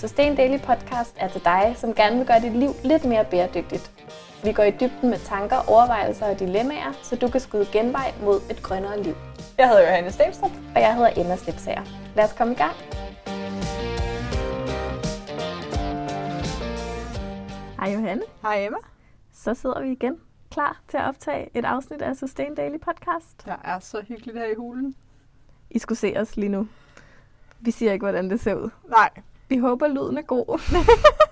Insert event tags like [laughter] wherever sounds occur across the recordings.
Sustain Daily Podcast er til dig, som gerne vil gøre dit liv lidt mere bæredygtigt. Vi går i dybden med tanker, overvejelser og dilemmaer, så du kan skyde genvej mod et grønnere liv. Jeg hedder Johanne Stenstrup. Og jeg hedder Emma Slipsager. Lad os komme i gang. Hej Johanne. Hej Emma. Så sidder vi igen klar til at optage et afsnit af Sustain Daily Podcast. Det er så hyggeligt her i hulen. I skulle se os lige nu. Vi siger ikke, hvordan det ser ud. Nej. Vi håber, lyden er god.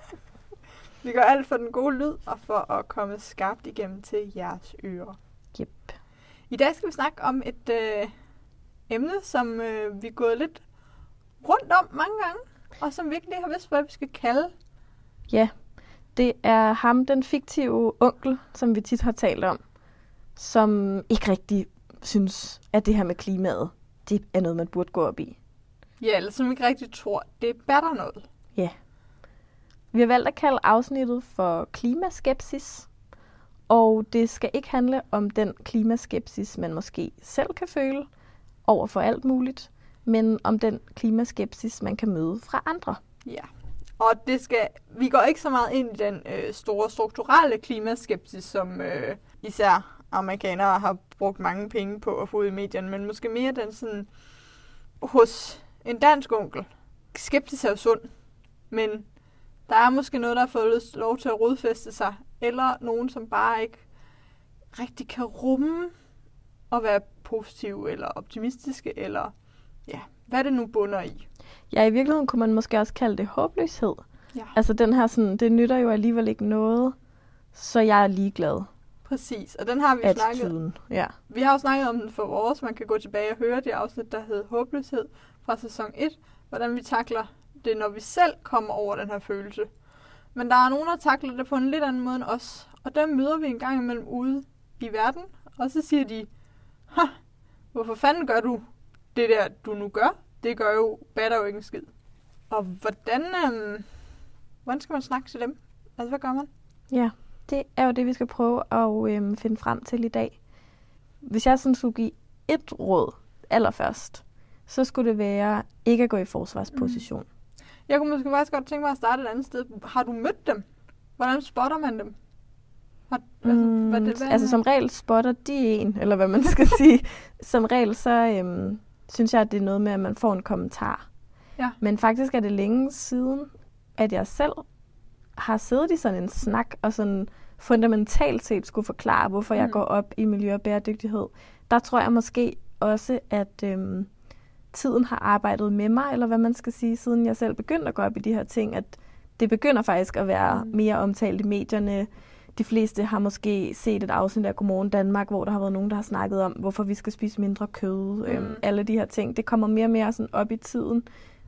[laughs] vi gør alt for den gode lyd og for at komme skarpt igennem til jeres ører. Yep. I dag skal vi snakke om et øh, emne, som øh, vi er gået lidt rundt om mange gange, og som vi ikke lige har vidst, hvad vi skal kalde. Ja, det er ham, den fiktive onkel, som vi tit har talt om, som ikke rigtig synes, at det her med klimaet, det er noget, man burde gå op i. Ja, eller som ikke rigtig tror, det batter noget. Ja. Vi har valgt at kalde afsnittet for klimaskepsis, og det skal ikke handle om den klimaskepsis, man måske selv kan føle over for alt muligt, men om den klimaskepsis, man kan møde fra andre. Ja, og det skal, vi går ikke så meget ind i den øh, store strukturelle klimaskepsis, som øh, især amerikanere har brugt mange penge på at få ud i medierne, men måske mere den sådan hos en dansk onkel. Skeptisk er jo sund, men der er måske noget, der har fået lov til at rodfæste sig, eller nogen, som bare ikke rigtig kan rumme at være positive eller optimistiske, eller ja, hvad det nu bunder i. Ja, i virkeligheden kunne man måske også kalde det håbløshed. Ja. Altså den her sådan, det nytter jo alligevel ikke noget, så jeg er ligeglad. Præcis, og den har vi Attituden. snakket ja. Vi har jo snakket om den for vores. Man kan gå tilbage og høre det afsnit, der hed Håbløshed fra sæson 1. Hvordan vi takler det, når vi selv kommer over den her følelse. Men der er nogen, der takler det på en lidt anden måde end os. Og dem møder vi en gang imellem ude i verden. Og så siger de, ha, hvorfor fanden gør du det der, du nu gør? Det gør jo, batter jo ikke en skid. Og hvordan, øhm, hvordan skal man snakke til dem? Altså, hvad gør man? Ja, det er jo det, vi skal prøve at øhm, finde frem til i dag. Hvis jeg sådan skulle give et råd allerførst, så skulle det være ikke at gå i forsvarsposition. Mm. Jeg kunne måske faktisk godt tænke mig at starte et andet sted. Har du mødt dem? Hvordan spotter man dem? Har, altså, mm, hvad det, hvad altså som regel spotter de en, eller hvad man skal sige. [laughs] Som regel så øhm, synes jeg, at det er noget med, at man får en kommentar. Ja. Men faktisk er det længe siden, at jeg selv har siddet i sådan en snak og sådan fundamentalt set skulle forklare, hvorfor mm. jeg går op i miljø og bæredygtighed. Der tror jeg måske også, at øhm, tiden har arbejdet med mig, eller hvad man skal sige, siden jeg selv begyndte at gå op i de her ting, at det begynder faktisk at være mm. mere omtalt i medierne. De fleste har måske set et afsnit af Godmorgen Danmark, hvor der har været nogen, der har snakket om, hvorfor vi skal spise mindre kød. Mm. Øhm, alle de her ting. Det kommer mere og mere sådan op i tiden.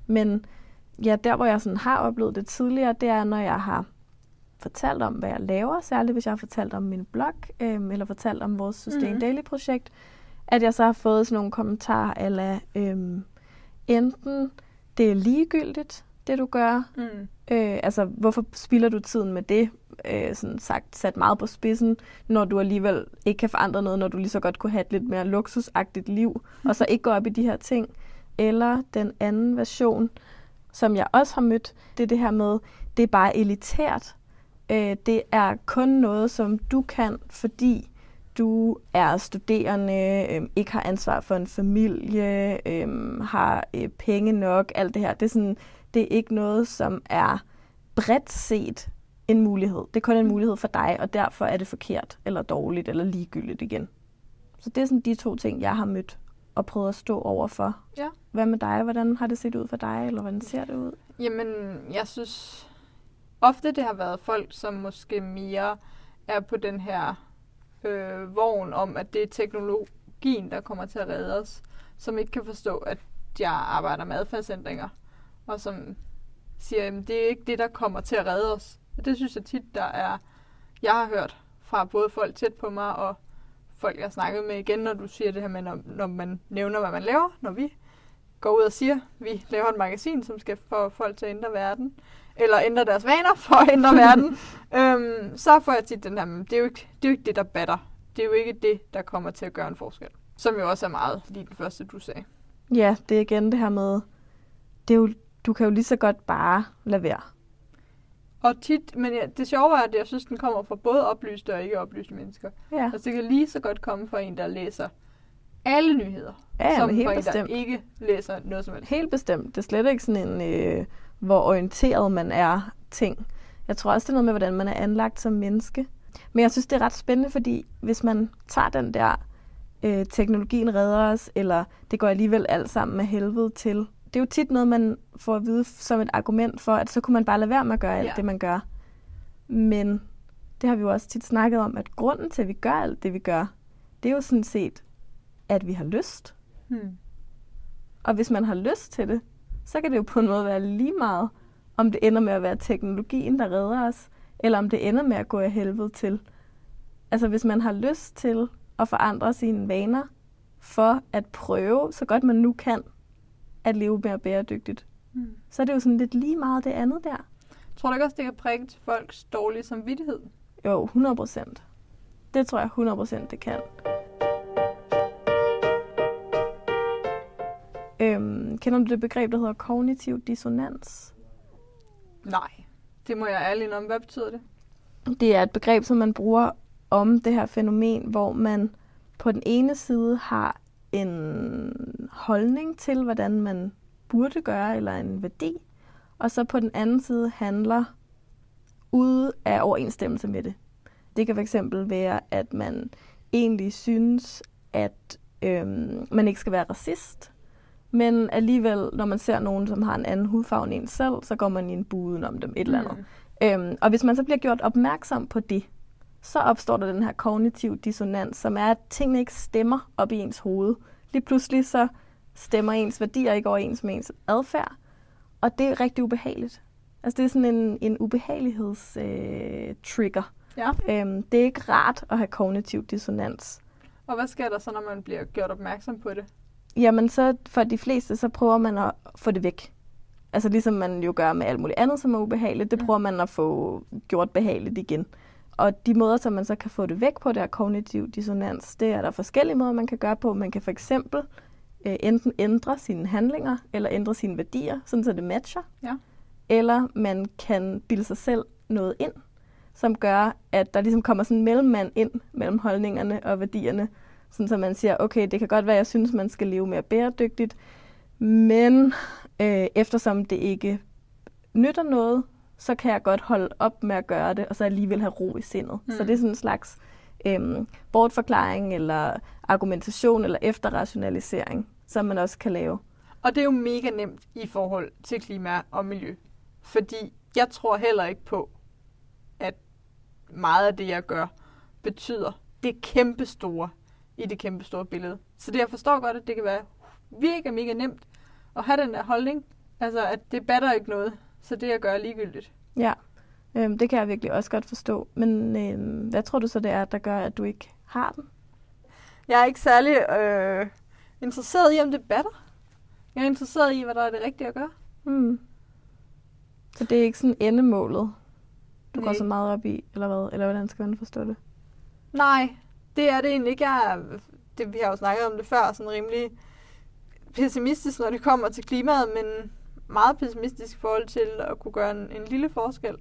Men ja, der hvor jeg sådan har oplevet det tidligere, det er, når jeg har fortalt om, hvad jeg laver, særligt hvis jeg har fortalt om min blog, øhm, eller fortalt om vores Sustain mm. Daily projekt, at jeg så har fået sådan nogle kommentarer, eller øhm, enten det er ligegyldigt, det du gør, mm. øh, altså hvorfor spilder du tiden med det, øh, sådan sagt sat meget på spidsen, når du alligevel ikke kan forandre noget, når du lige så godt kunne have et lidt mere luksusagtigt liv, og så ikke gå op i de her ting. Eller den anden version, som jeg også har mødt, det er det her med, det er bare elitært. Øh, det er kun noget, som du kan, fordi du er studerende, øh, ikke har ansvar for en familie, øh, har øh, penge nok, alt det her. Det er, sådan, det er ikke noget, som er bredt set en mulighed. Det er kun en mulighed for dig, og derfor er det forkert, eller dårligt, eller ligegyldigt igen. Så det er sådan de to ting, jeg har mødt og prøvet at stå over for. Ja. Hvad med dig? Hvordan har det set ud for dig, eller hvordan ser det ud? Jamen, jeg synes ofte det har været folk, som måske mere er på den her øh, vogn om, at det er teknologien, der kommer til at redde os, som ikke kan forstå, at jeg arbejder med adfærdsændringer, og som siger, at det er ikke det, der kommer til at redde os. Og det synes jeg tit, der er, jeg har hørt fra både folk tæt på mig og folk, jeg har snakket med igen, når du siger det her med, når, når man nævner, hvad man laver, når vi går ud og siger, at vi laver et magasin, som skal få folk til at ændre verden, eller ændre deres vaner for at ændre verden, [laughs] øhm, så får jeg tit den her, det er, jo ikke, det er jo ikke det, der batter. Det er jo ikke det, der kommer til at gøre en forskel. Som jo også er meget lige det første, du sagde. Ja, det er igen det her med, det er jo du kan jo lige så godt bare lade være. Og tit, men ja, det sjove er, at jeg synes, den kommer fra både oplyste og ikke oplyste mennesker. Ja, Altså det kan lige så godt komme fra en, der læser alle nyheder, ja som helt fra en, bestemt. der ikke læser noget som helst. Helt bestemt. Det er slet ikke sådan en, øh, hvor orienteret man er ting. Jeg tror også, det er noget med, hvordan man er anlagt som menneske. Men jeg synes, det er ret spændende, fordi hvis man tager den der, øh, teknologien redder os, eller det går alligevel alt sammen med helvede til. Det er jo tit noget, man får at vide som et argument for, at så kunne man bare lade være med at gøre alt Ja. det, man gør. Men det har vi jo også tit snakket om, at grunden til, at vi gør alt det, vi gør, det er jo sådan set, at vi har lyst. Hmm. Og hvis man har lyst til det, så kan det jo på en måde være lige meget, om det ender med at være teknologien, der redder os, eller om det ender med at gå af helvede til. Altså hvis man har lyst til at forandre sine vaner, for at prøve, så godt man nu kan, at leve mere bæredygtigt, Hmm. så er det jo sådan lidt lige meget det andet der. Tror du ikke også, det kan præge til folks dårlige samvittighed? Jo, 100 procent. Det tror jeg 100 procent, det kan. Øhm, kender du det begreb, der hedder kognitiv dissonans? Nej. Det må jeg ærligt om. Hvad betyder det? Det er et begreb, som man bruger om det her fænomen, hvor man på den ene side har en holdning til, hvordan man burde gøre, eller en værdi, og så på den anden side handler ude af overensstemmelse med det. Det kan fx være, at man egentlig synes, at øhm, man ikke skal være racist, men alligevel, når man ser nogen, som har en anden hudfarve end en selv, så går man i en buden om dem et eller andet. Øhm, og hvis man så bliver gjort opmærksom på det, så opstår der den her kognitiv dissonans, som er, at tingene ikke stemmer op i ens hoved. Lige pludselig så stemmer ens værdier ikke overens med ens adfærd, og det er rigtig ubehageligt. Altså det er sådan en, en ubehageligheds-trigger. Øh, trigger. Ja. øhm, det er ikke rart at have kognitiv dissonans. Og hvad sker der så, når man bliver gjort opmærksom på det? Jamen så for de fleste, så prøver man at få det væk. Altså ligesom man jo gør med alt muligt andet, som er ubehageligt, det prøver man at få gjort behageligt igen. Og de måder, som man så kan få det væk på, det her kognitiv dissonans, det er der forskellige måder, man kan gøre på. Man kan for eksempel øh, enten ændre sine handlinger, eller ændre sine værdier, sådan så det matcher. Ja. Eller man kan bilde sig selv noget ind, som gør, at der ligesom kommer sådan en mellemmand ind mellem holdningerne og værdierne, sådan så man siger, okay, det kan godt være, jeg synes, man skal leve mere bæredygtigt, men øh, eftersom det ikke nytter noget, så kan jeg godt holde op med at gøre det, og så alligevel have ro i sindet. Mm. Så det er sådan en slags øhm, bortforklaring, eller argumentation, eller efterrationalisering, som man også kan lave. Og det er jo mega nemt i forhold til klima og miljø. Fordi jeg tror heller ikke på, at meget af det, jeg gør, betyder det kæmpe store i det kæmpe store billede. Så det jeg forstår godt, at det kan være virkelig mega nemt at have den der holdning. Altså, at det batter ikke noget, så det jeg gør er ligegyldigt. Ja, øhm, det kan jeg virkelig også godt forstå. Men øhm, hvad tror du så, det er, der gør, at du ikke har den? Jeg er ikke særlig øh, interesseret i, om det batter. Jeg er interesseret i, hvad der er det rigtige at gøre. Hmm. Så det er ikke sådan endemålet, du går Nej. så meget op i, eller hvad? Eller hvordan skal man forstå det? Nej, det er det egentlig ikke. Jeg er, det, vi har jo snakket om det før, sådan rimelig pessimistisk, når det kommer til klimaet, men meget pessimistisk i forhold til at kunne gøre en, en lille forskel.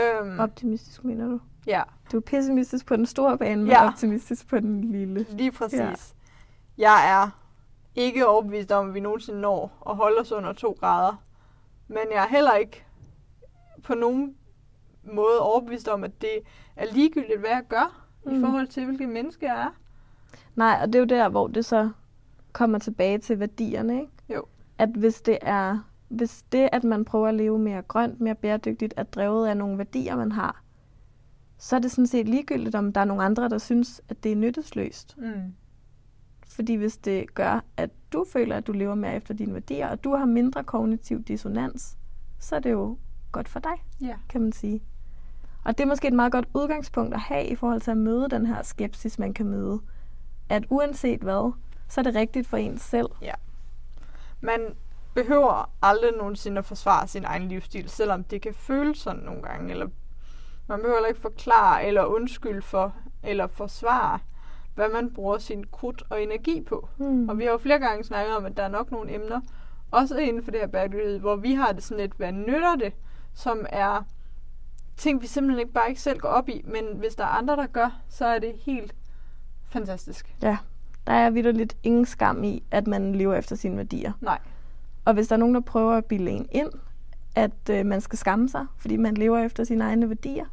Øhm, Optimistisk, mener du? ja, Du er pessimistisk på den store bane, men Ja. optimistisk på den lille. lige præcis. Ja. Jeg er ikke overbevist om, at vi nogensinde når at holde os under to grader. Men jeg er heller ikke på nogen måde overbevist om, at det er ligegyldigt, hvad jeg gør, mm. i forhold til, hvilket menneske jeg er. Nej, og det er jo der, hvor det så kommer tilbage til værdierne, ikke? Jo. At hvis det er, hvis det, at man prøver at leve mere grønt, mere bæredygtigt, er drevet af nogle værdier, man har, så er det sådan set ligegyldigt, om der er nogle andre, der synes, at det er nyttesløst. Mm. Fordi hvis det gør, at du føler, at du lever mere efter dine værdier, og du har mindre kognitiv dissonans, så er det jo godt for dig, Ja. kan man sige. Og det er måske et meget godt udgangspunkt at have i forhold til at møde den her skepsis, man kan møde. At uanset hvad, så er det rigtigt for en selv. Man behøver aldrig nogensinde at forsvare sin egen livsstil, selvom det kan føles sådan nogle gange. Eller man behøver ikke forklare eller undskylde for, eller forsvare, hvad man bruger sin krudt og energi på. Hmm. Og vi har jo flere gange snakket om, at der er nok nogle emner også inden for det her bæredygtighed, hvor vi har det sådan lidt, hvad nytter det, som er ting, vi simpelthen ikke bare ikke selv går op i, men hvis der er andre, der gør, så er det helt fantastisk. Ja, der er vidderligt ingen skam i, at man lever efter sine værdier. Nej. Og hvis der er nogen, der prøver at bilde en ind, at øh, man skal skamme sig, fordi man lever efter sine egne værdier,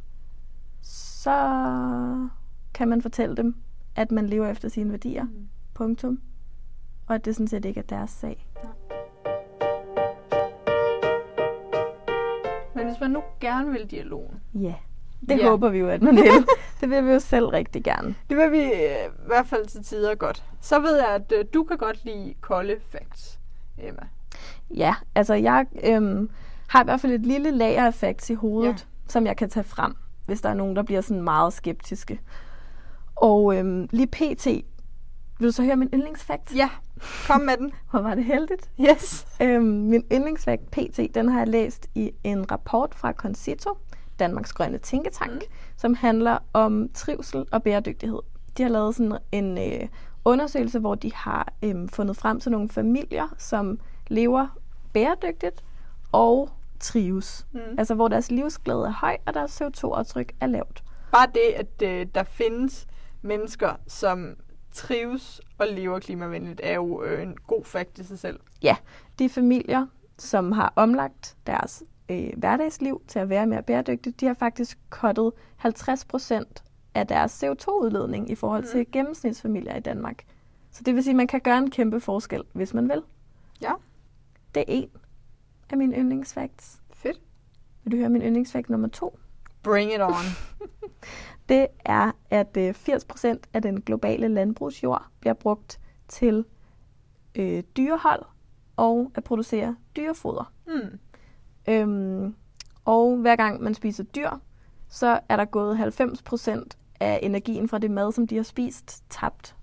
så kan man fortælle dem, at man lever efter sine værdier. Mm. Punktum. Og at det sådan set ikke er deres sag. Men hvis man nu gerne vil dialogen, Ja, det Ja. håber vi jo, at man vil. [laughs] det vil vi jo selv rigtig gerne. det vil vi øh, i hvert fald til tider godt. Så ved jeg, at øh, du kan godt lide kolde facts, Emma. Ja, altså jeg øhm, har i hvert fald et lille lager af facts i hovedet, Ja. som jeg kan tage frem, hvis der er nogen, der bliver sådan meget skeptiske. Og øhm, lige pt. Vil du så høre min yndlingsfakt? Ja, kom med den. Hvor var det heldigt? Yes. Øhm, min yndlingsfakt pt. den har jeg læst i en rapport fra Concito, Danmarks Grønne Tænketank, mm. som handler om trivsel og bæredygtighed. De har lavet sådan en øh, undersøgelse, hvor de har øh, fundet frem til nogle familier, som lever bæredygtigt og trives. Mm. Altså hvor deres livsglæde er høj, og deres CO2-aftryk er lavt. Bare det, at øh, der findes mennesker, som trives og lever klimavenligt, er jo øh, en god fakt i sig selv. Ja, de familier, som har omlagt deres øh, hverdagsliv til at være mere bæredygtigt, de har faktisk kottet 50% af deres CO2-udledning i forhold til gennemsnitsfamilier i Danmark. Så det vil sige, at man kan gøre en kæmpe forskel, hvis man vil. Ja, Det er en af mine yndlingsfacts. fedt. Vil du høre min yndlingsfakt nummer to? Bring it on. [laughs] Det er, at øh, 80% af den globale landbrugsjord bliver brugt til øh, dyrehold og at producere dyrefoder. Mm. Øhm, og hver gang man spiser dyr, så er der gået 90% af energien fra det mad, som de har spist, tabt.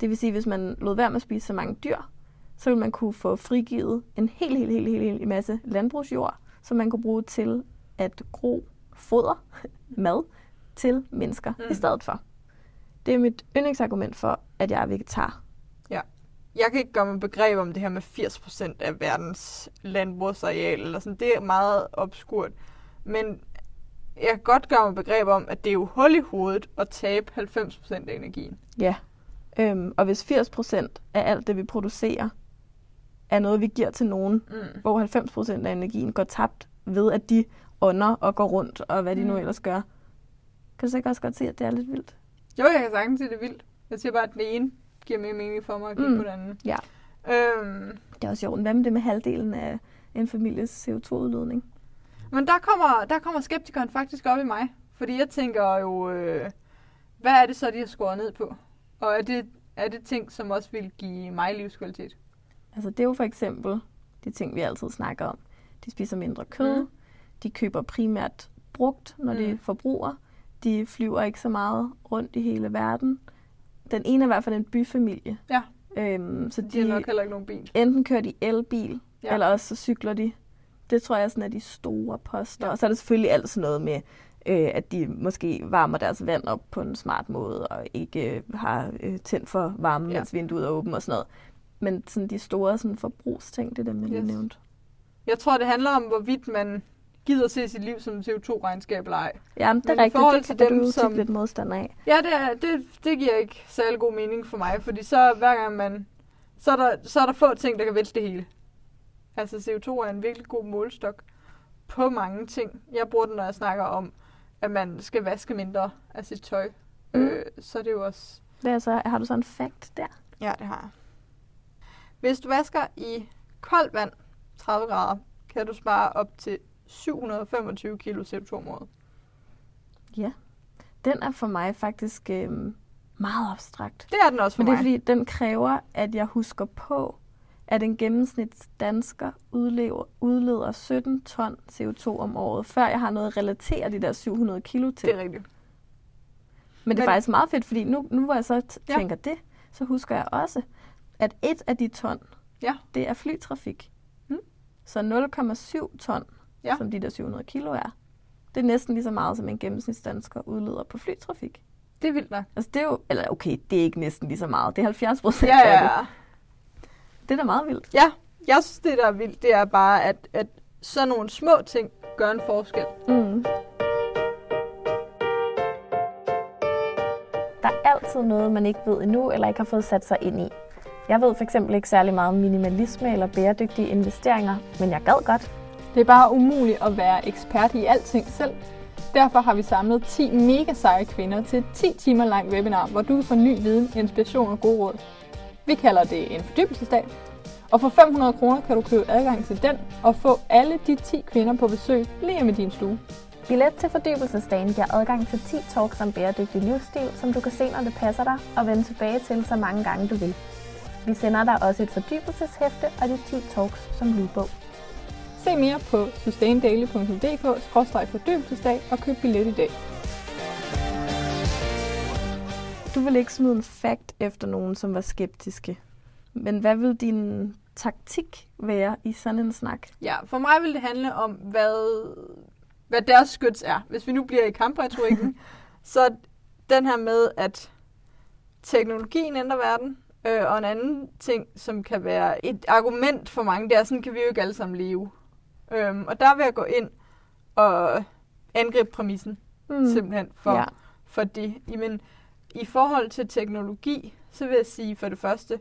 Det vil sige, hvis man lod være med at spise så mange dyr, så ville man kunne få frigivet en helt, helt, helt, helt, helt masse landbrugsjord, som man kunne bruge til at gro foder, [laughs] mad, til mennesker mm. i stedet for. Det er mit yndlingsargument for, at jeg er vegetar. Ja. Jeg kan ikke gøre mig begreb om det her med 80% af verdens landbrugsareal, eller sådan. Det er meget obskurt. Men jeg kan godt gøre mig begreb om, at det er jo hul i hovedet at tabe 90% af energien. Ja. Øhm, og hvis 80% af alt det, vi producerer, er noget, vi giver til nogen, Mm. hvor 90% af energien går tabt ved, at de ånder og går rundt, og hvad de nu Mm. ellers gør. Kan du så ikke også godt se, at det er lidt vildt? Jo, jeg kan sagtens se det er vildt. Jeg siger bare, at den ene giver mere mening for mig at kigge Mm. på den anden. Ja. Øhm, Det er også sjovt. Hvad med det med halvdelen af en families CO2-udledning? men der kommer, der kommer skeptikeren faktisk op i mig. Fordi jeg tænker jo, øh, hvad er det så, de har skåret ned på? Og er det, er det ting, som også vil give mig livskvalitet? Altså det er jo for eksempel de ting, vi altid snakker om. De spiser mindre kød. Mm. De køber primært brugt, når mm. de forbruger. De flyver ikke så meget rundt i hele verden. Den ene er i hvert fald en byfamilie. Ja. Øhm, så De har nok heller ikke nogen bil. enten kører de elbil, Ja. eller også så cykler de. Det tror jeg sådan er de store poster. Ja. Og så er det selvfølgelig alt sådan noget med, øh, at de måske varmer deres vand op på en smart måde, og ikke øh, har øh, tændt for varmen, Ja. mens vinduet er åbent og sådan noget. Men sådan de store sådan forbrugsting, det er dem, jeg lige Yes. nævnte. Jeg tror, det handler om, hvorvidt man gider se sit liv som CO2-regnskab eller ej. Ja, men det Men er i rigtigt. Det kan dem, du som- lidt modstand af. Ja, det, er, det, det giver ikke særlig god mening for mig, fordi så hver gang man... Så er, der, så er der få ting, der kan vælte det hele. Altså CO2 er en virkelig god målstok på mange ting. Jeg bruger den, når jeg snakker om, at man skal vaske mindre af sit tøj. Mm. Øh, så er det jo også... Hvad er så, har du så en fact der? Ja, det har jeg. Hvis du vasker i koldt vand, 30 grader, kan du spare op til 725 kilo CO2 om året. Ja. Den er for mig faktisk øh, meget abstrakt. Det er den også for Men det er fordi, den kræver, at jeg husker på, at en gennemsnits dansker udlever, udleder 17 ton CO2 om året, før jeg har noget at relatere de der 700 kilo til. Det er rigtigt. Men det er Men- faktisk meget fedt, fordi nu, nu hvor jeg så Ja. tænker det, så husker jeg også, at et af de ton, Ja. det er flytrafik. Mm. Så 0,7 ton, Ja. som de der 700 kilo er, det er næsten lige så meget, som en gennemsnitsdansker udleder på flytrafik. Det er vildt nok. Altså det er jo, eller okay, det er ikke næsten lige så meget. Det er 70 procent Ja, af ja, det. ja. Det er da meget vildt. Ja, Jeg synes, det der er vildt, det er bare, at, at sådan nogle små ting gør en forskel. Mm. Der er altid noget, man ikke ved endnu, eller ikke har fået sat sig ind i. Jeg ved for eksempel ikke særlig meget om minimalisme eller bæredygtige investeringer, men jeg gad godt. Det er bare umuligt at være ekspert i alting selv. Derfor har vi samlet 10 mega seje kvinder til et 10 timer langt webinar, hvor du får ny viden, inspiration og gode råd. Vi kalder det en fordybelsesdag, og for 500 kroner kan du købe adgang til den og få alle de 10 kvinder på besøg lige med din stue. Billet til fordybelsesdagen giver adgang til 10 talks om bæredygtig livsstil, som du kan se, når det passer dig, og vende tilbage til så mange gange du vil. Vi sender dig også et fordybelseshæfte og de 10 talks som lydbog. Se mere på sustaindaily.dk-fordybelsesdag og køb billet i dag. Du vil ikke smide en fact efter nogen, som var skeptiske. Men hvad vil din taktik være i sådan en snak? Ja, for mig vil det handle om, hvad, hvad deres skyts er. Hvis vi nu bliver i kampretorikken, [laughs] så den her med, at teknologien ændrer verden, øh, og en anden ting, som kan være et argument for mange, det er, sådan kan vi jo ikke alle sammen leve. Øhm, og der vil jeg gå ind og angribe præmissen, mm. simpelthen, for, ja. for det. Jamen, i forhold til teknologi, så vil jeg sige for det første,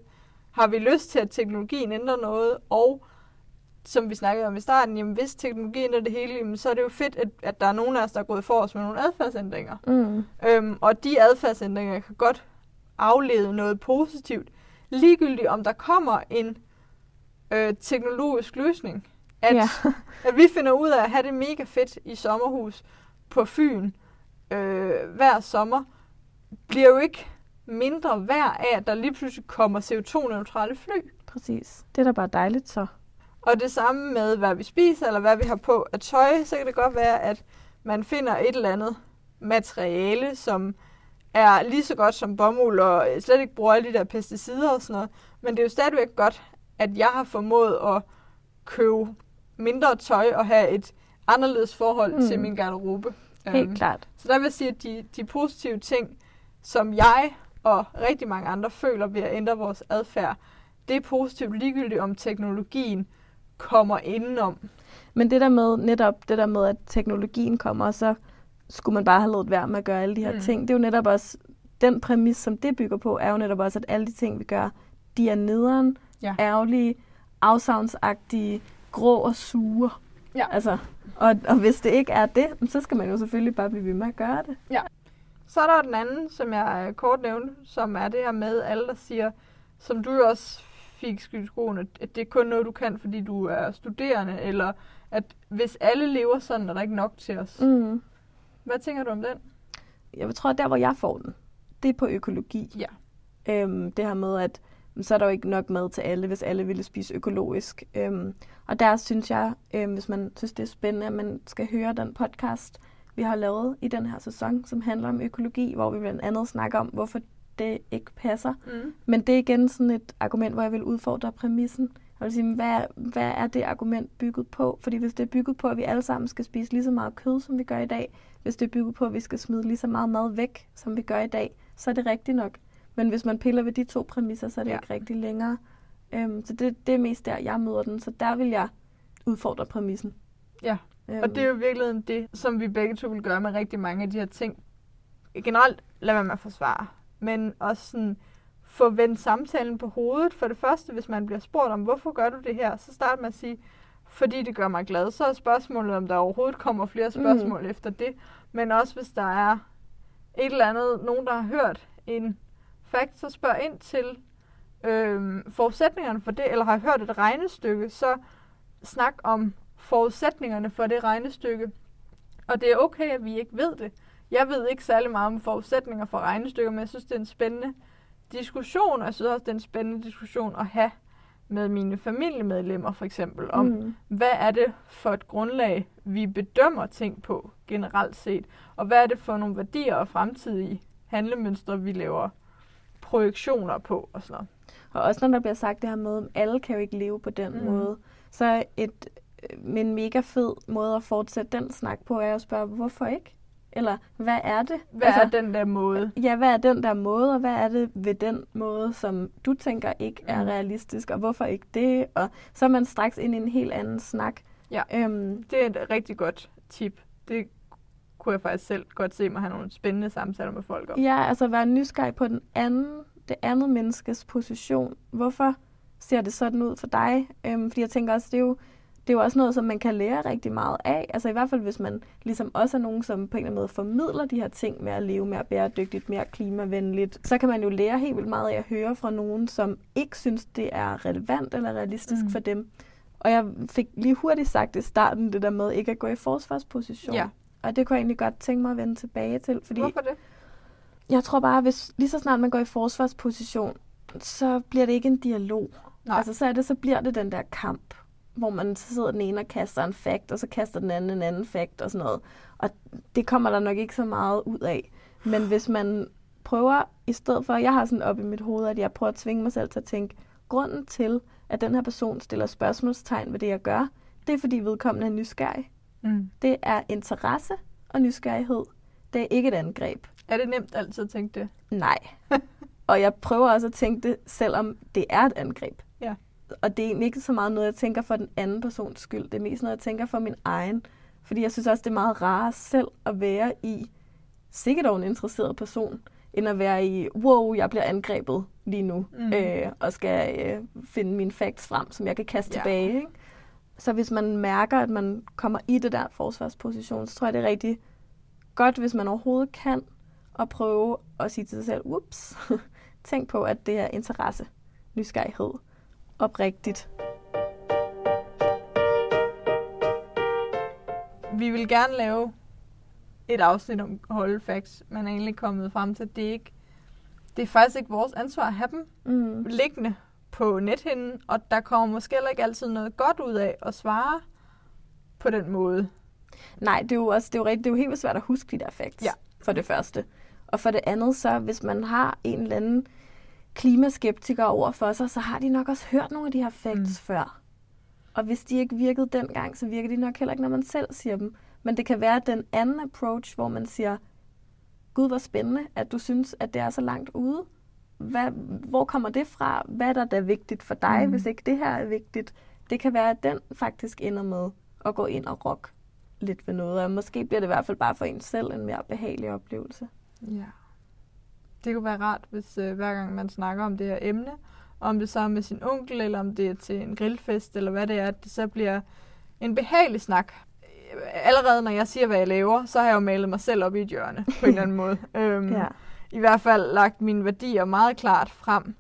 har vi lyst til, at teknologien ændrer noget, og som vi snakkede om i starten, jamen hvis teknologien ændrer det hele, jamen, så er det jo fedt, at, at der er nogen af os, der er gået for os med nogle adfærdsændringer. Mm. Øhm, og de adfærdsændringer kan godt aflede noget positivt, ligegyldigt om der kommer en øh, teknologisk løsning. At, ja. [laughs] at vi finder ud af at have det mega fedt i sommerhus på Fyn øh, hver sommer, bliver jo ikke mindre værd af, at der lige pludselig kommer CO2-neutrale fly. Præcis. Det er da bare dejligt så. Og det samme med, hvad vi spiser, eller hvad vi har på af tøj, så kan det godt være, at man finder et eller andet materiale, som er lige så godt som bomuld, og slet ikke bruger alle de der pesticider og sådan noget. Men det er jo stadigvæk godt, at jeg har formået at købe mindre tøj og have et anderledes forhold mm. til min garderobe. Helt um, klart. Så der vil jeg sige, at de, de positive ting, som jeg og rigtig mange andre føler ved at ændre vores adfærd, det er positivt ligegyldigt om teknologien kommer indenom. Men det der med, netop det der med, at teknologien kommer, så skulle man bare have lavet være med at gøre alle de her mm. ting. Det er jo netop også, den præmis, som det bygger på, er jo netop også, at alle de ting, vi gør, de er nederen, ja. ærgerlige, afsavnsagtige, grå og sure. Ja. Altså, og, og hvis det ikke er det, så skal man jo selvfølgelig bare blive ved med at gøre det. Ja. Så er der den anden, som jeg kort nævnte, som er det her med alle, der siger, som du også fik skyld skoen, at det er kun noget, du kan, fordi du er studerende, eller at hvis alle lever sådan, er der ikke nok til os. Mm. Hvad tænker du om den? Jeg tror, at der, hvor jeg får den, det er på økologi. Ja. Øhm, det her med, at så er der jo ikke nok mad til alle, hvis alle ville spise økologisk. Øhm, og der synes jeg, øhm, hvis man synes, det er spændende, at man skal høre den podcast, vi har lavet i den her sæson, som handler om økologi, hvor vi blandt andet snakker om, hvorfor det ikke passer. Mm. Men det er igen sådan et argument, hvor jeg vil udfordre præmissen. Jeg vil sige, hvad, hvad er det argument bygget på? Fordi hvis det er bygget på, at vi alle sammen skal spise lige så meget kød, som vi gør i dag, hvis det er bygget på, at vi skal smide lige så meget mad væk, som vi gør i dag, så er det rigtigt nok. Men hvis man piller ved de to præmisser, så er det ja. ikke rigtig længere. Øhm, så det, det er mest der, jeg møder den. Så der vil jeg udfordre præmissen. Ja, øhm. og det er jo virkelig det, som vi begge to vil gøre med rigtig mange af de her ting. Generelt, lad være med at forsvare. Men også sådan, få vendt samtalen på hovedet. For det første, hvis man bliver spurgt om, hvorfor gør du det her, så start med at sige, fordi det gør mig glad. Så er spørgsmålet, om der overhovedet kommer flere spørgsmål mm. efter det. Men også hvis der er et eller andet, nogen der har hørt en fact, så spørg ind til øh, forudsætningerne for det, eller har hørt et regnestykke, så snak om forudsætningerne for det regnestykke. Og det er okay, at vi ikke ved det. Jeg ved ikke særlig meget om forudsætninger for regnestykker, men jeg synes, det er en spændende diskussion, og jeg synes også, det er en spændende diskussion at have med mine familiemedlemmer for eksempel, om mm. hvad er det for et grundlag, vi bedømmer ting på generelt set, og hvad er det for nogle værdier og fremtidige handlemønstre, vi laver projektioner på og sådan noget. Og også når der bliver sagt det her med, at alle kan jo ikke leve på den mm. måde, så et, med en mega fed måde at fortsætte den snak på, er at spørge, hvorfor ikke? Eller hvad er det? Hvad altså, er den der måde? Ja, hvad er den der måde, og hvad er det ved den måde, som du tænker ikke er Mm. realistisk, og hvorfor ikke det? Og så er man straks ind i en helt anden snak. Ja. Øhm, Det er et rigtig godt tip. Det kunne jeg faktisk selv godt se mig have nogle spændende samtaler med folk om. ja, altså være nysgerrig på den anden, det andet menneskes position. Hvorfor ser det sådan ud for dig? Øhm, fordi jeg tænker også, det er jo det er jo også noget, som man kan lære rigtig meget af. Altså i hvert fald, hvis man ligesom også er nogen, som på en eller anden måde formidler de her ting med at leve mere bæredygtigt, mere klimavenligt, så kan man jo lære helt vildt meget af at høre fra nogen, som ikke synes, det er relevant eller realistisk Mm. for dem. Og jeg fik lige hurtigt sagt i starten, det der med ikke at gå i forsvarsposition. Ja. Og det kunne jeg egentlig godt tænke mig at vende tilbage til, fordi Hvorfor det? jeg tror bare, hvis lige så snart man går i forsvarsposition, så bliver det ikke en dialog. Nej. Altså så, er det, så bliver det den der kamp, hvor man så sidder den ene og kaster en fakt, og så kaster den anden en anden fakt og sådan noget. Og det kommer der nok ikke så meget ud af. Men hvis man prøver, i stedet for, jeg har sådan op i mit hoved, at jeg prøver at tvinge mig selv til at tænke, grunden til, at den her person stiller spørgsmålstegn ved det, jeg gør, det er fordi vedkommende er nysgerrig. Mm. Det er interesse og nysgerrighed. Det er ikke et angreb. Er det nemt altid at tænke det? Nej. [laughs] og jeg prøver også at tænke det, selvom det er et angreb. Ja. Og det er egentlig ikke så meget noget, jeg tænker for den anden persons skyld. Det er mest noget, jeg tænker for min egen. Fordi jeg synes også, det er meget rarere selv at være i sikkert dog en interesseret person, end at være i, wow, jeg bliver angrebet lige nu, mm. øh, og skal øh, finde mine facts frem, som jeg kan kaste ja. tilbage. Ikke? Så hvis man mærker, at man kommer i det der forsvarsposition, så tror jeg, det er rigtig godt, hvis man overhovedet kan, at prøve at sige til sig selv, ups, [laughs] tænk på, at det er interesse, nysgerrighed, oprigtigt. Vi vil gerne lave et afsnit om holde facts, men er egentlig kommet frem til, at det ikke det er faktisk ikke vores ansvar at have dem Mm. liggende på nethinden, og der kommer måske heller ikke altid noget godt ud af at svare på den måde. Nej, det er jo også det er jo, rigtigt, det er jo helt svært at huske de der facts, Ja. for det første. Og for det andet, så hvis man har en eller anden klimaskeptiker over for sig, så har de nok også hørt nogle af de her facts mm. før. Og hvis de ikke virkede dengang, så virker de nok heller ikke, når man selv siger dem. Men det kan være den anden approach, hvor man siger, Gud, hvor spændende, at du synes, at det er så langt ude. Hvad, hvor kommer det fra? Hvad er der, der er vigtigt for dig, Mm. hvis ikke det her er vigtigt? Det kan være, at den faktisk ender med at gå ind og rock lidt ved noget. Og måske bliver det i hvert fald bare for en selv en mere behagelig oplevelse. Ja. Det kunne være rart, hvis øh, hver gang man snakker om det her emne, om det så er med sin onkel, eller om det er til en grillfest, eller hvad det er, at det så bliver en behagelig snak. Allerede når jeg siger, hvad jeg laver, så har jeg jo malet mig selv op i et hjørne, på en eller anden [laughs] måde. Øhm, Ja. I hvert fald lagt mine værdier meget klart frem.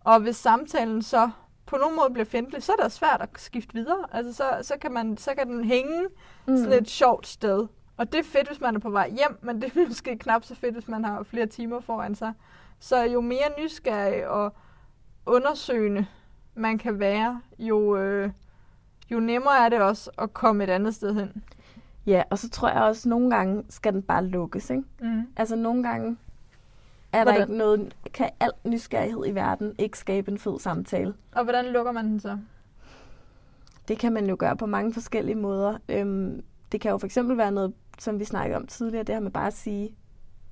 Og hvis samtalen så på nogen måde bliver fjendtlig, så er det svært at skifte videre. Altså, så, så, kan, man, så kan den hænge mm. sådan et sjovt sted. Og det er fedt, hvis man er på vej hjem, men det er [laughs] måske knap så fedt, hvis man har flere timer foran sig. Så jo mere nysgerrig og undersøgende man kan være, jo, øh, jo nemmere er det også at komme et andet sted hen. Ja, og så tror jeg også, at nogle gange skal den bare lukkes, ikke? Mm. Altså nogle gange er der Hvordan? ikke noget, kan al nysgerrighed i verden ikke skabe en fed samtale. Og hvordan lukker man den så? Det kan man jo gøre på mange forskellige måder. Øhm, det kan jo for eksempel være noget, som vi snakkede om tidligere, det her med bare at sige,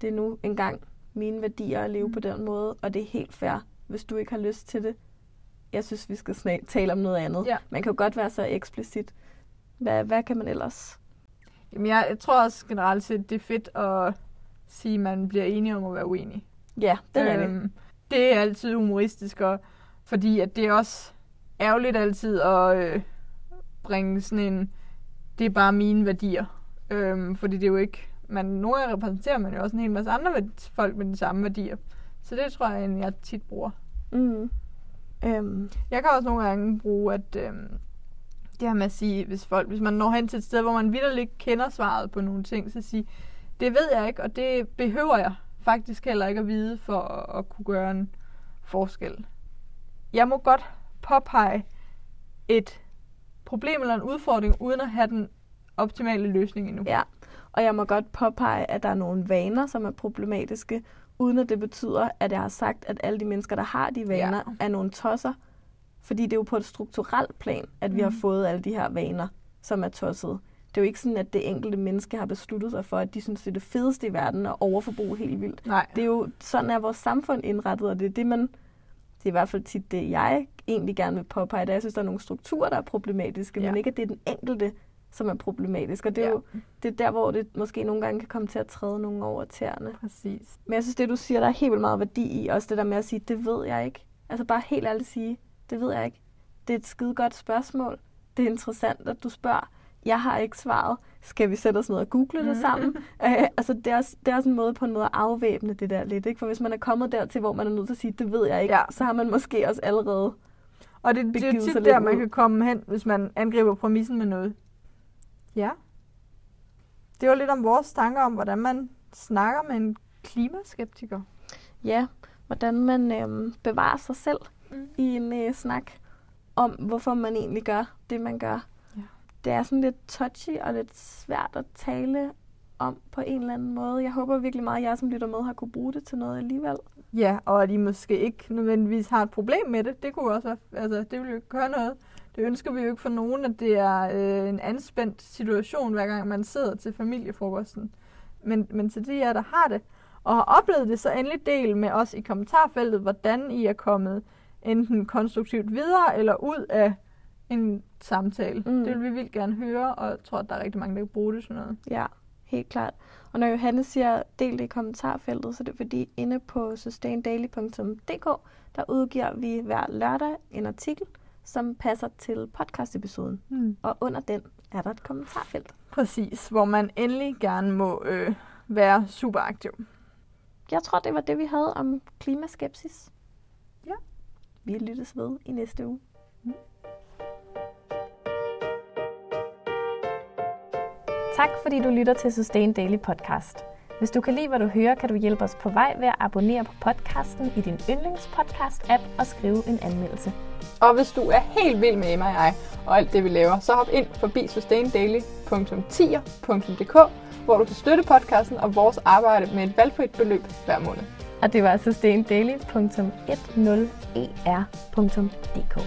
det er nu engang mine værdier at leve Mm. på den måde, og det er helt fair, hvis du ikke har lyst til det. Jeg synes, vi skal snak- tale om noget andet. Ja. Man kan jo godt være så eksplicit. Hvad, hvad kan man ellers? Jamen, jeg, jeg tror også generelt set, det er fedt at sige, at man bliver enige om at være uenig. Ja, det er det. det er altid humoristisk, og, fordi at det er også ærgerligt altid at øh, bringe sådan en, det er bare mine værdier. Øhm, fordi det er jo ikke, man, nogle gange repræsenterer man jo også en hel masse andre folk med de samme værdier. Så det tror jeg, jeg tit bruger. Mm. Øhm, Jeg kan også nogle gange bruge, at øhm, det her med at sige, hvis, folk, hvis man når hen til et sted, hvor man vidderligt kender svaret på nogle ting, så sige, det ved jeg ikke, og det behøver jeg faktisk heller ikke at vide, for at, at kunne gøre en forskel. Jeg må godt påpege et problem eller en udfordring, uden at have den optimale løsning endnu. Ja, og jeg må godt påpege, at der er nogle vaner, som er problematiske, uden at det betyder, at jeg har sagt, at alle de mennesker, der har de vaner, Ja. er nogle tosser. Fordi det er jo på et strukturelt plan, at vi har Mhm. fået alle de her vaner, som er tossede. Det er jo ikke sådan, at det enkelte menneske har besluttet sig for, at de synes, det er det fedeste i verden at overforbruge helt vildt. Nej. Det er jo, sådan er vores samfund indrettet, og det er det, man, det er i hvert fald tit det, jeg egentlig gerne vil påpege, det jeg synes, der er nogle strukturer, der er problematiske. Ja. men ikke, at det er den enkelte, som er problematisk. Og det er Ja. jo det er der, hvor det måske nogle gange kan komme til at træde nogen over tæerne. Præcis. Men jeg synes, det du siger, der er helt vildt meget værdi i, også det der med at sige, det ved jeg ikke. Altså bare helt ærligt sige, det ved jeg ikke. Det er et skide godt spørgsmål. Det er interessant, at du spørger. Jeg har ikke svaret. Skal vi sætte os ned og google det Mhm. sammen? [laughs] Øh, altså det er, også, det er også en måde på en måde at afvæbne det der lidt. Ikke? For hvis man er kommet dertil, hvor man er nødt til at sige, det ved jeg ikke, Ja. så har man måske også allerede... Og det, det er tit der, man ud. kan komme hen, hvis man angriber præmissen med noget. Ja. Det var lidt om vores tanker om, hvordan man snakker med en klimaskeptiker. Ja, hvordan man øhm, bevarer sig selv Mm. i en øh, snak om, hvorfor man egentlig gør det, man gør. Det er sådan lidt touchy og lidt svært at tale om på en eller anden måde. Jeg håber virkelig meget, at jeg som lytter med har kunne bruge det til noget alligevel. Ja, og at I måske ikke nødvendigvis har et problem med det. Det kunne også være, altså det ville jo ikke gøre noget. Det ønsker vi jo ikke for nogen, at det er øh, en anspændt situation, hver gang man sidder til familiefrokosten. Men, men til de jer, der har det, og har oplevet det, så endelig del med os i kommentarfeltet, hvordan I er kommet enten konstruktivt videre eller ud af en samtale. Mm. Det vil vi vildt gerne høre, og jeg tror, at der er rigtig mange, der kan bruge det sådan noget. Ja, helt klart. Og når Johanne siger, del det i kommentarfeltet, så er det fordi, inde på sustaindaily.dk, der udgiver vi hver lørdag en artikel, som passer til podcastepisoden. Mm. Og under den er der et kommentarfelt. Præcis, hvor man endelig gerne må øh, være super aktiv. Jeg tror, det var det, vi havde om klimaskepsis. Ja. Vi lyttes ved i næste uge. Tak fordi du lytter til Sustain Daily Podcast. Hvis du kan lide, hvad du hører, kan du hjælpe os på vej ved at abonnere på podcasten i din yndlingspodcast-app og skrive en anmeldelse. Og hvis du er helt vild med Emma og jeg og alt det, vi laver, så hop ind forbi sustaindaily.tier.dk, hvor du kan støtte podcasten og vores arbejde med et valgfrit beløb hver måned. Og det var sustaindaily.10er.dk.